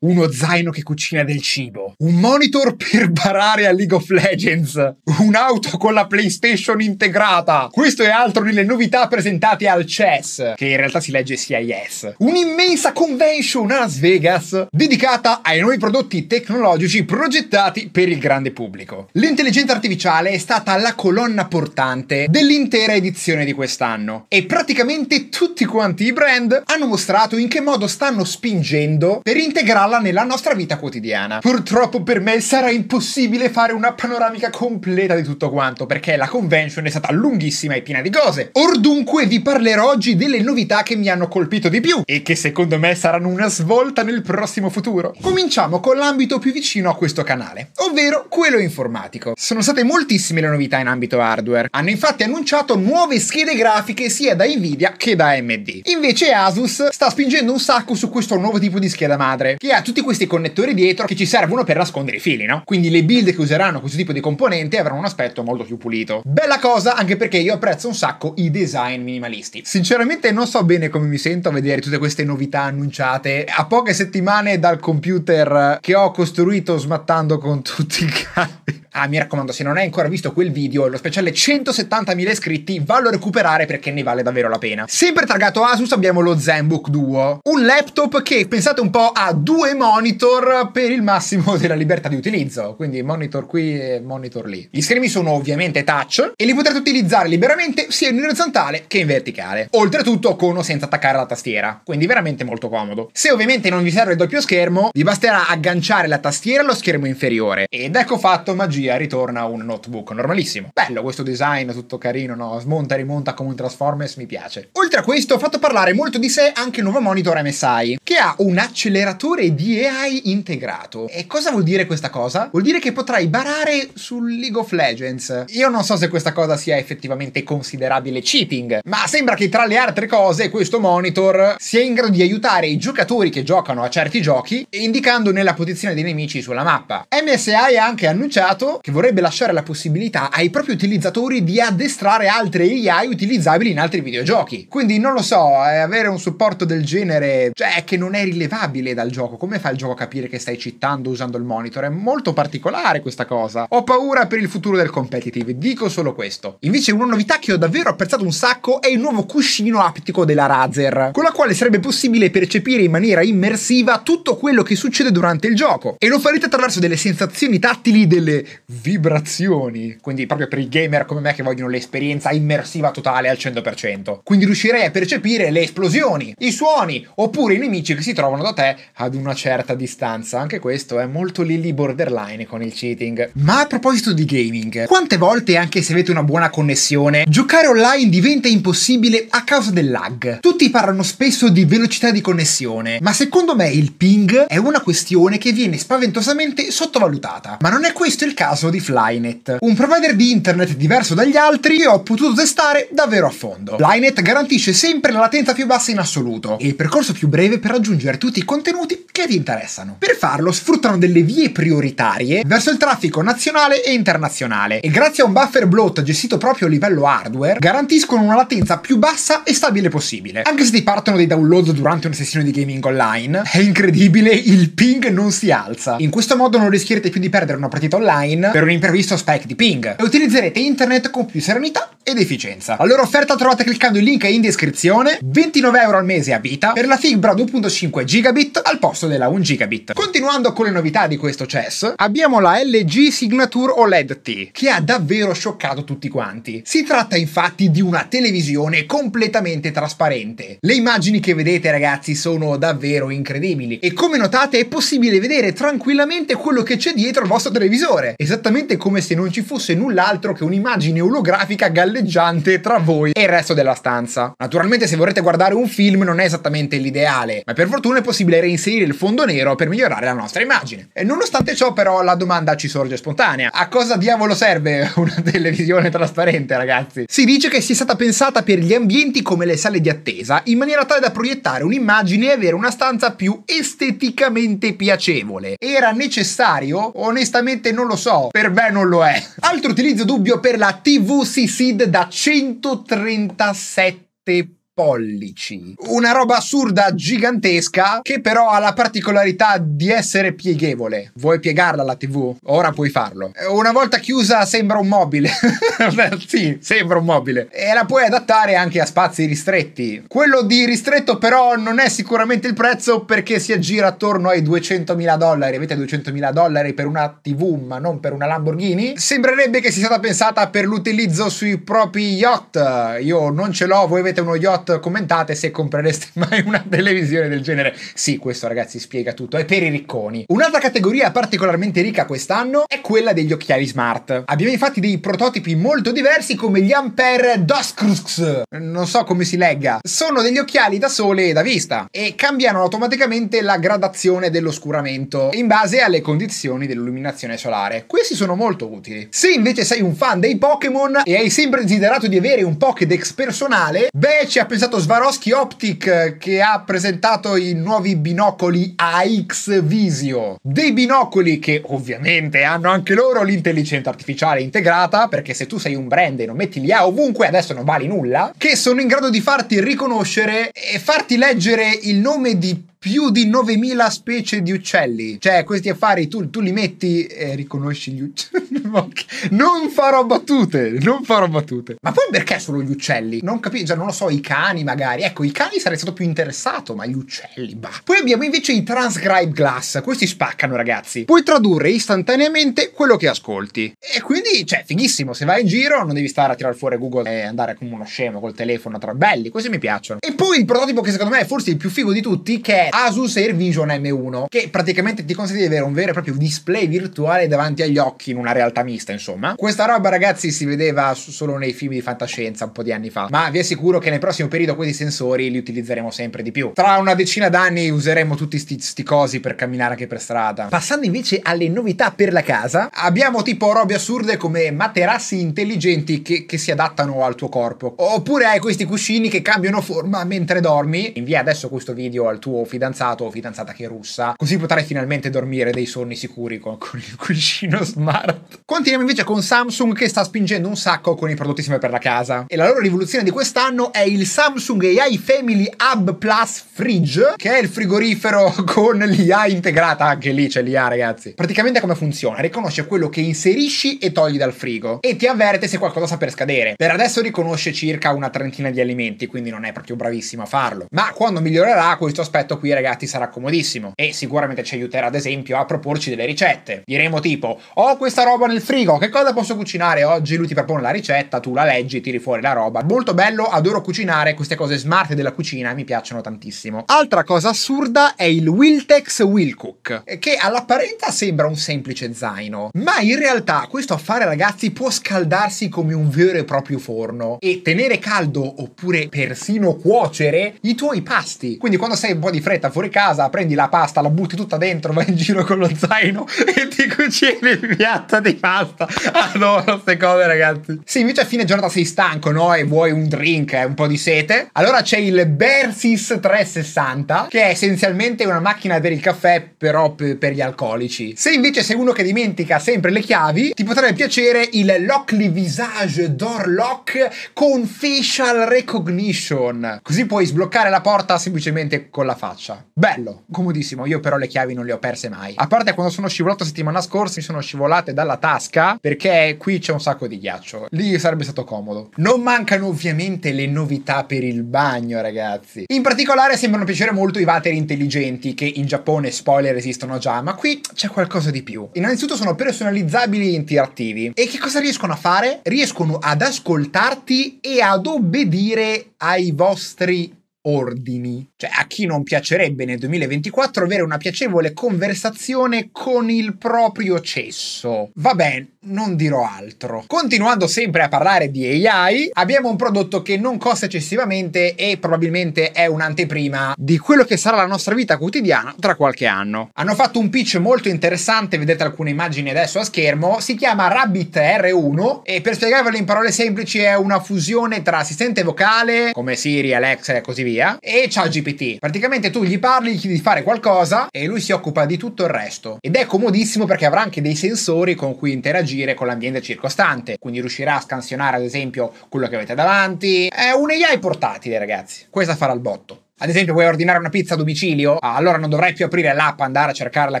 uno zaino che cucina del cibo, un monitor per barare a League of Legends, un'auto con la PlayStation integrata. Questo e altro nelle novità presentate al CES, che in realtà si legge CIS. Un'immensa convention a Las Vegas dedicata ai nuovi prodotti tecnologici progettati per il grande pubblico. L'intelligenza artificiale è stata la colonna portante dell'intera edizione di quest'anno e praticamente tutti quanti i brand hanno mostrato in che modo stanno spingendo per integrarla nella nostra vita quotidiana. Purtroppo per me sarà impossibile fare una panoramica completa di tutto quanto perché la convention è stata lunghissima e piena di cose. Or dunque vi parlerò oggi delle novità che mi hanno colpito di più e che secondo me saranno una svolta nel prossimo futuro. Cominciamo con l'ambito più vicino a questo canale, ovvero quello informatico. Sono state moltissime le novità in ambito hardware. Hanno infatti annunciato nuove schede grafiche sia da Nvidia che da AMD. Invece Asus sta spingendo un sacco su questo nuovo tipo di scheda madre, che ha tutti questi connettori dietro che ci servono per nascondere i fili, no? Quindi le build che useranno questo tipo di componente avranno un aspetto molto più pulito. Bella cosa anche perché io apprezzo un sacco i design minimalisti. Sinceramente non so bene come mi sento a vedere tutte queste novità annunciate a poche settimane dal computer che ho costruito smattando con tutti i cavi. Ah, mi raccomando, se non hai ancora visto quel video, lo speciale 170.000 iscritti, vallo a recuperare perché ne vale davvero la pena. Sempre targato Asus abbiamo lo ZenBook Duo, un laptop che pensate un po' ha due monitor per il massimo della libertà di utilizzo, quindi monitor qui e monitor lì. Gli schermi sono ovviamente touch e li potrete utilizzare liberamente sia in orizzontale che in verticale, oltretutto con o senza attaccare la tastiera, quindi veramente molto comodo. Se ovviamente non vi serve il doppio schermo, vi basterà agganciare la tastiera allo schermo inferiore ed ecco fatto magia magia ritorna un notebook normalissimo. Bello questo design, tutto carino, no? Smonta e rimonta come un Transformers, mi piace. Oltre a questo, ho fatto parlare molto di sé anche il nuovo monitor MSI, che ha un acceleratore di AI integrato. E cosa vuol dire questa cosa? Vuol dire che potrai barare su League of Legends. Io non so se questa cosa sia effettivamente considerabile cheating, ma sembra che tra le altre cose questo monitor sia in grado di aiutare i giocatori che giocano a certi giochi, indicando nella posizione dei nemici sulla mappa. MSI ha anche annunciato che vorrebbe lasciare la possibilità ai propri utilizzatori di addestrare altre AI utilizzabili in altri videogiochi. Quindi non lo so, eh, avere un supporto del genere, cioè che non è rilevabile dal gioco, come fa il gioco a capire che stai citando usando il monitor? È molto particolare questa cosa. Ho paura per il futuro del competitive, dico solo questo. Invece una novità che ho davvero apprezzato un sacco è il nuovo cuscino aptico della Razer, con la quale sarebbe possibile percepire in maniera immersiva tutto quello che succede durante il gioco. E lo farete attraverso delle sensazioni tattili delle vibrazioni, quindi proprio per i gamer come me che vogliono l'esperienza immersiva totale al 100%. Quindi riuscirei a percepire le esplosioni, i suoni, oppure i nemici che si trovano da te ad una certa distanza. Anche questo è molto Lily borderline con il cheating. Ma a proposito di gaming, quante volte, anche se avete una buona connessione, giocare online diventa impossibile a causa del lag? Tutti parlano spesso di velocità di connessione, ma secondo me il ping è una questione che viene spaventosamente sottovalutata. Ma non è questo il caso di Flynet, un provider di internet diverso dagli altri che ho potuto testare davvero a fondo. Flynet garantisce sempre la latenza più bassa in assoluto e il percorso più breve per raggiungere tutti i contenuti che ti interessano. Per farlo sfruttano delle vie prioritarie verso il traffico nazionale e internazionale e grazie a un buffer bloat gestito proprio a livello hardware garantiscono una latenza più bassa e stabile possibile. Anche se ti partono dei download durante una sessione di gaming online, è incredibile, il ping non si alza. In questo modo non rischierete più di perdere una partita online per un imprevisto spike di ping e utilizzerete internet con più serenità ed efficienza. La loro offerta trovate cliccando il link in descrizione, 29 euro al mese a vita per la fibra 2.5 gigabit al posto della 1 gigabit. Continuando con le novità di questo CES, abbiamo la LG Signature OLED T, che ha davvero scioccato tutti quanti. Si tratta infatti di una televisione completamente trasparente. Le immagini che vedete ragazzi sono davvero incredibili e come notate è possibile vedere tranquillamente quello che c'è dietro il vostro televisore, esattamente come se non ci fosse null'altro che un'immagine olografica galleggiante tra voi e il resto della stanza. Naturalmente se vorrete guardare un film non è esattamente l'ideale, ma per fortuna è possibile reinserire il fondo nero per migliorare la nostra immagine. E nonostante ciò però la domanda ci sorge spontanea. A cosa diavolo serve una televisione trasparente ragazzi? Si dice che sia stata pensata per gli ambienti come le sale di attesa, in maniera tale da proiettare un'immagine e avere una stanza più esteticamente piacevole. Era necessario? Onestamente non lo so, per me non lo è. Altro utilizzo dubbio per la TV CCD da 137 pollici. Una roba assurda, gigantesca, che però ha la particolarità di essere pieghevole. Vuoi piegarla la TV? Ora puoi farlo. Una volta chiusa sembra un mobile. sì, sembra un mobile. E la puoi adattare anche a spazi ristretti. Quello di ristretto però non è sicuramente il prezzo perché si aggira attorno ai 200.000 dollari. Avete 200.000 dollari per una TV ma non per una Lamborghini? Sembrerebbe che sia stata pensata per l'utilizzo sui propri yacht. Io non ce l'ho, voi avete uno yacht commentate se comprereste mai una televisione del genere. Sì, questo ragazzi spiega tutto, è per i ricconi. Un'altra categoria particolarmente ricca quest'anno è quella degli occhiali smart. Abbiamo infatti dei prototipi molto diversi come gli Ampere Duskrux, non so come si legga. Sono degli occhiali da sole e da vista e cambiano automaticamente la gradazione dell'oscuramento in base alle condizioni dell'illuminazione solare. Questi sono molto utili. Se invece sei un fan dei Pokémon e hai sempre desiderato di avere un Pokédex personale, beh, ci ha pensato Swarovski Optic che ha presentato i nuovi binocoli AX Visio. Dei binocoli che ovviamente hanno anche loro l'intelligenza artificiale integrata, perché se tu sei un brand e non metti l'IA ovunque, adesso non vali nulla, che sono in grado di farti riconoscere e farti leggere il nome di più di 9000 specie di uccelli. Cioè, questi affari tu, tu li metti e riconosci gli uccelli. non farò battute, non farò battute. Ma poi perché solo gli uccelli? Non capisco, cioè, non lo so, i cani magari. Ecco, i cani sarei stato più interessato, ma gli uccelli, bah. Poi abbiamo invece i transcribe glass. Questi spaccano, ragazzi. Puoi tradurre istantaneamente quello che ascolti. E quindi, cioè, fighissimo. Se vai in giro non devi stare a tirare fuori Google e andare come uno scemo col telefono tra belli. Questi mi piacciono. E poi il prototipo che secondo me è forse il più figo di tutti, che è Asus AirVision M1, che praticamente ti consente di avere un vero e proprio display virtuale davanti agli occhi in una realtà mista, insomma. Questa roba, ragazzi, si vedeva solo nei film di fantascienza un po' di anni fa, ma vi assicuro che nel prossimo periodo questi sensori li utilizzeremo sempre di più. Tra una decina d'anni useremo tutti sti, sti cosi per camminare anche per strada. Passando invece alle novità per la casa, abbiamo tipo robe assurde come materassi intelligenti che, che si adattano al tuo corpo, oppure hai questi cuscini che cambiano forma mentre dormi. Invia adesso questo video al tuo fidanzato fidanzato o fidanzata che è russa, così potrai finalmente dormire dei sonni sicuri con, con il cuscino smart. Continuiamo invece con Samsung che sta spingendo un sacco con i prodotti sempre per la casa. E la loro rivoluzione di quest'anno è il Samsung AI Family Hub Plus Fridge, che è il frigorifero con l'IA integrata, anche lì c'è l'IA ragazzi. Praticamente come funziona? Riconosce quello che inserisci e togli dal frigo e ti avverte se qualcosa sta per scadere. Per adesso riconosce circa una trentina di alimenti, quindi non è proprio bravissimo a farlo. Ma quando migliorerà questo aspetto qui ragazzi sarà comodissimo e sicuramente ci aiuterà ad esempio a proporci delle ricette. Diremo tipo ho questa roba nel frigo, che cosa posso cucinare oggi? Lui ti propone la ricetta, tu la leggi, tiri fuori la roba. Molto bello, adoro cucinare, queste cose smart della cucina mi piacciono tantissimo. Altra cosa assurda è il Wiltex Willcook, che all'apparenza sembra un semplice zaino, ma in realtà questo affare ragazzi può scaldarsi come un vero e proprio forno e tenere caldo oppure persino cuocere i tuoi pasti. Quindi quando sei un po' di fretta fuori casa, prendi la pasta, la butti tutta dentro, vai in giro con lo zaino e ti cucini il piatto di pasta. Adoro queste cose, ragazzi. Se invece a fine giornata sei stanco, no? E vuoi un drink, eh, un po' di sete, allora c'è il Bersis 360, che è essenzialmente una macchina per il caffè, però per gli alcolici. Se invece sei uno che dimentica sempre le chiavi, ti potrebbe piacere il Lockly Visage Door Lock con facial recognition. Così puoi sbloccare la porta semplicemente con la faccia. Bello, comodissimo. Io però le chiavi non le ho perse mai. A parte quando sono scivolato settimana scorsa, mi sono scivolate dalla tasca perché qui c'è un sacco di ghiaccio. Lì sarebbe stato comodo. Non mancano ovviamente le novità per il bagno, ragazzi. In particolare sembrano piacere molto i vateri intelligenti che in Giappone, spoiler, esistono già, ma qui c'è qualcosa di più. Innanzitutto sono personalizzabili e interattivi. E che cosa riescono a fare? Riescono ad ascoltarti e ad obbedire ai vostri ordini. Cioè, a chi non piacerebbe nel 2024 avere una piacevole conversazione con il proprio cesso? Va bene, non dirò altro. Continuando sempre a parlare di AI, abbiamo un prodotto che non costa eccessivamente e probabilmente è un'anteprima di quello che sarà la nostra vita quotidiana tra qualche anno. Hanno fatto un pitch molto interessante, vedete alcune immagini adesso a schermo, si chiama Rabbit R1 e per spiegarvelo in parole semplici è una fusione tra assistente vocale come Siri, Alexa e così via via, e c'ha GPT. Praticamente tu gli parli, gli chiedi di fare qualcosa e lui si occupa di tutto il resto. Ed è comodissimo perché avrà anche dei sensori con cui interagire con l'ambiente circostante, quindi riuscirà a scansionare ad esempio quello che avete davanti. È un AI portatile, ragazzi. Questa farà il botto. Ad esempio, vuoi ordinare una pizza a domicilio? Ah, allora non dovrai più aprire l'app, andare a cercare la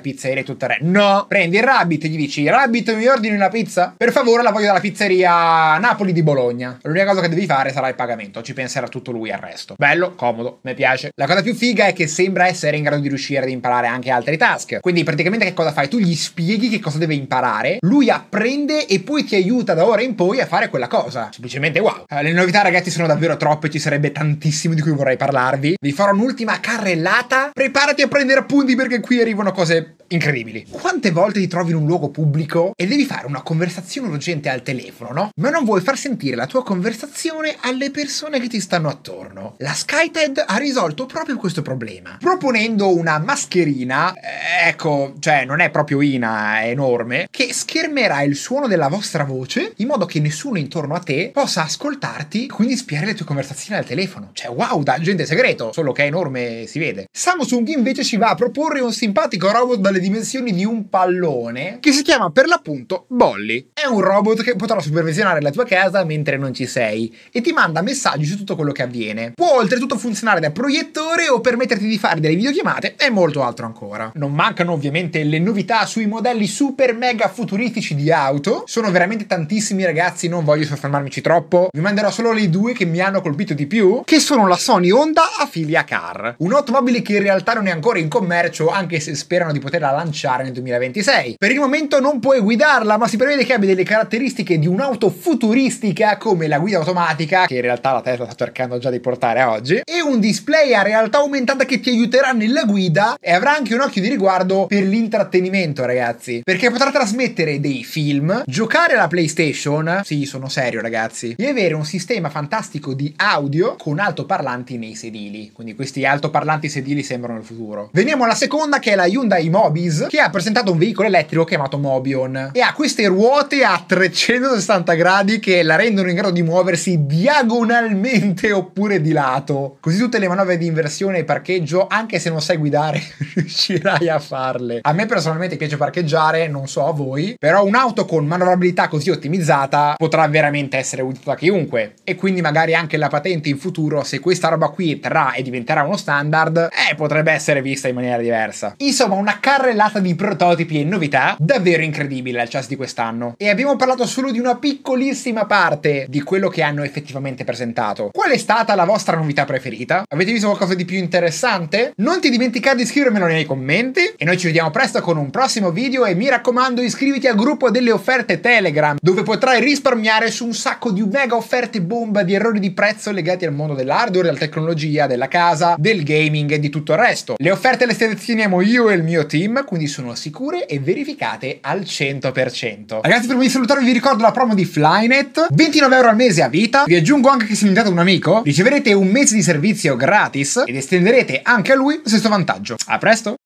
pizzeria e tutto il re. No! Prendi il Rabbit e gli dici: Rabbit, mi ordini una pizza? Per favore, la voglio dalla pizzeria Napoli di Bologna. L'unica cosa che devi fare sarà il pagamento. Ci penserà tutto lui al resto. Bello, comodo, mi piace. La cosa più figa è che sembra essere in grado di riuscire ad imparare anche altri task. Quindi, praticamente, che cosa fai? Tu gli spieghi che cosa deve imparare, lui apprende e poi ti aiuta da ora in poi a fare quella cosa. Semplicemente wow. Eh, le novità, ragazzi, sono davvero troppe. Ci sarebbe tantissimo di cui vorrei parlarvi. Vi farò un'ultima carrellata. Preparati a prendere appunti perché qui arrivano cose incredibili. Quante volte ti trovi in un luogo pubblico e devi fare una conversazione urgente al telefono, no? Ma non vuoi far sentire la tua conversazione alle persone che ti stanno attorno. La SkyTed ha risolto proprio questo problema, proponendo una mascherina, eh, ecco, cioè non è proprio Ina, è enorme, che schermerà il suono della vostra voce in modo che nessuno intorno a te possa ascoltarti, quindi spiare le tue conversazioni al telefono. Cioè, wow, da agente segreto, solo che è enorme, si vede. Samsung invece ci va a proporre un simpatico robot dalle dimensioni di un pallone che si chiama per l'appunto Bolly. È un robot che potrà supervisionare la tua casa mentre non ci sei e ti manda messaggi su tutto quello che avviene. Può oltretutto funzionare da proiettore o permetterti di fare delle videochiamate e molto altro ancora. Non mancano ovviamente le novità sui modelli super mega futuristici di auto. Sono veramente tantissimi ragazzi, non voglio soffermarmici troppo. Vi manderò solo le due che mi hanno colpito di più, che sono la Sony Honda Afilia Car. Un'automobile che in realtà non è ancora in commercio, anche se sperano di poterla lanciare nel 2026. Per il momento non puoi guidarla, ma si prevede che abbia delle caratteristiche di un'auto futuristica come la guida automatica, che in realtà la Tesla sta cercando già di portare oggi, e un display a realtà aumentata che ti aiuterà nella guida e avrà anche un occhio di riguardo per l'intrattenimento, ragazzi, perché potrà trasmettere dei film, giocare alla PlayStation, sì, sono serio, ragazzi, e avere un sistema fantastico di audio con altoparlanti nei sedili. Quindi questi altoparlanti sedili sembrano il futuro. Veniamo alla seconda che è la Hyundai Mobi Mobiz che ha presentato un veicolo elettrico chiamato Mobion e ha queste ruote a 360 gradi che la rendono in grado di muoversi diagonalmente oppure di lato. Così tutte le manovre di inversione e parcheggio, anche se non sai guidare, riuscirai a farle. A me personalmente piace parcheggiare, non so a voi, però un'auto con manovrabilità così ottimizzata potrà veramente essere utile da chiunque e quindi magari anche la patente in futuro, se questa roba qui terrà e diventerà uno standard, eh, potrebbe essere vista in maniera diversa. Insomma, una carrellata di prototipi e novità davvero incredibile al CES di quest'anno. E abbiamo parlato solo di una piccolissima parte di quello che hanno effettivamente presentato. Qual è stata la vostra novità preferita? Avete visto qualcosa di più interessante? Non ti dimenticare di scrivermelo nei commenti e noi ci vediamo presto con un prossimo video e mi raccomando iscriviti al gruppo delle offerte Telegram dove potrai risparmiare su un sacco di mega offerte bomba di errori di prezzo legati al mondo dell'hardware, della tecnologia, della casa, del gaming e di tutto il resto. Le offerte le selezioniamo io e il mio team quindi sono sicure e verificate al 100%. Ragazzi, prima di salutarvi vi ricordo la promo di Flynet, 29 euro al mese a vita, vi aggiungo anche che se diventate un amico, riceverete un mese di servizio gratis ed estenderete anche a lui lo stesso vantaggio. A presto!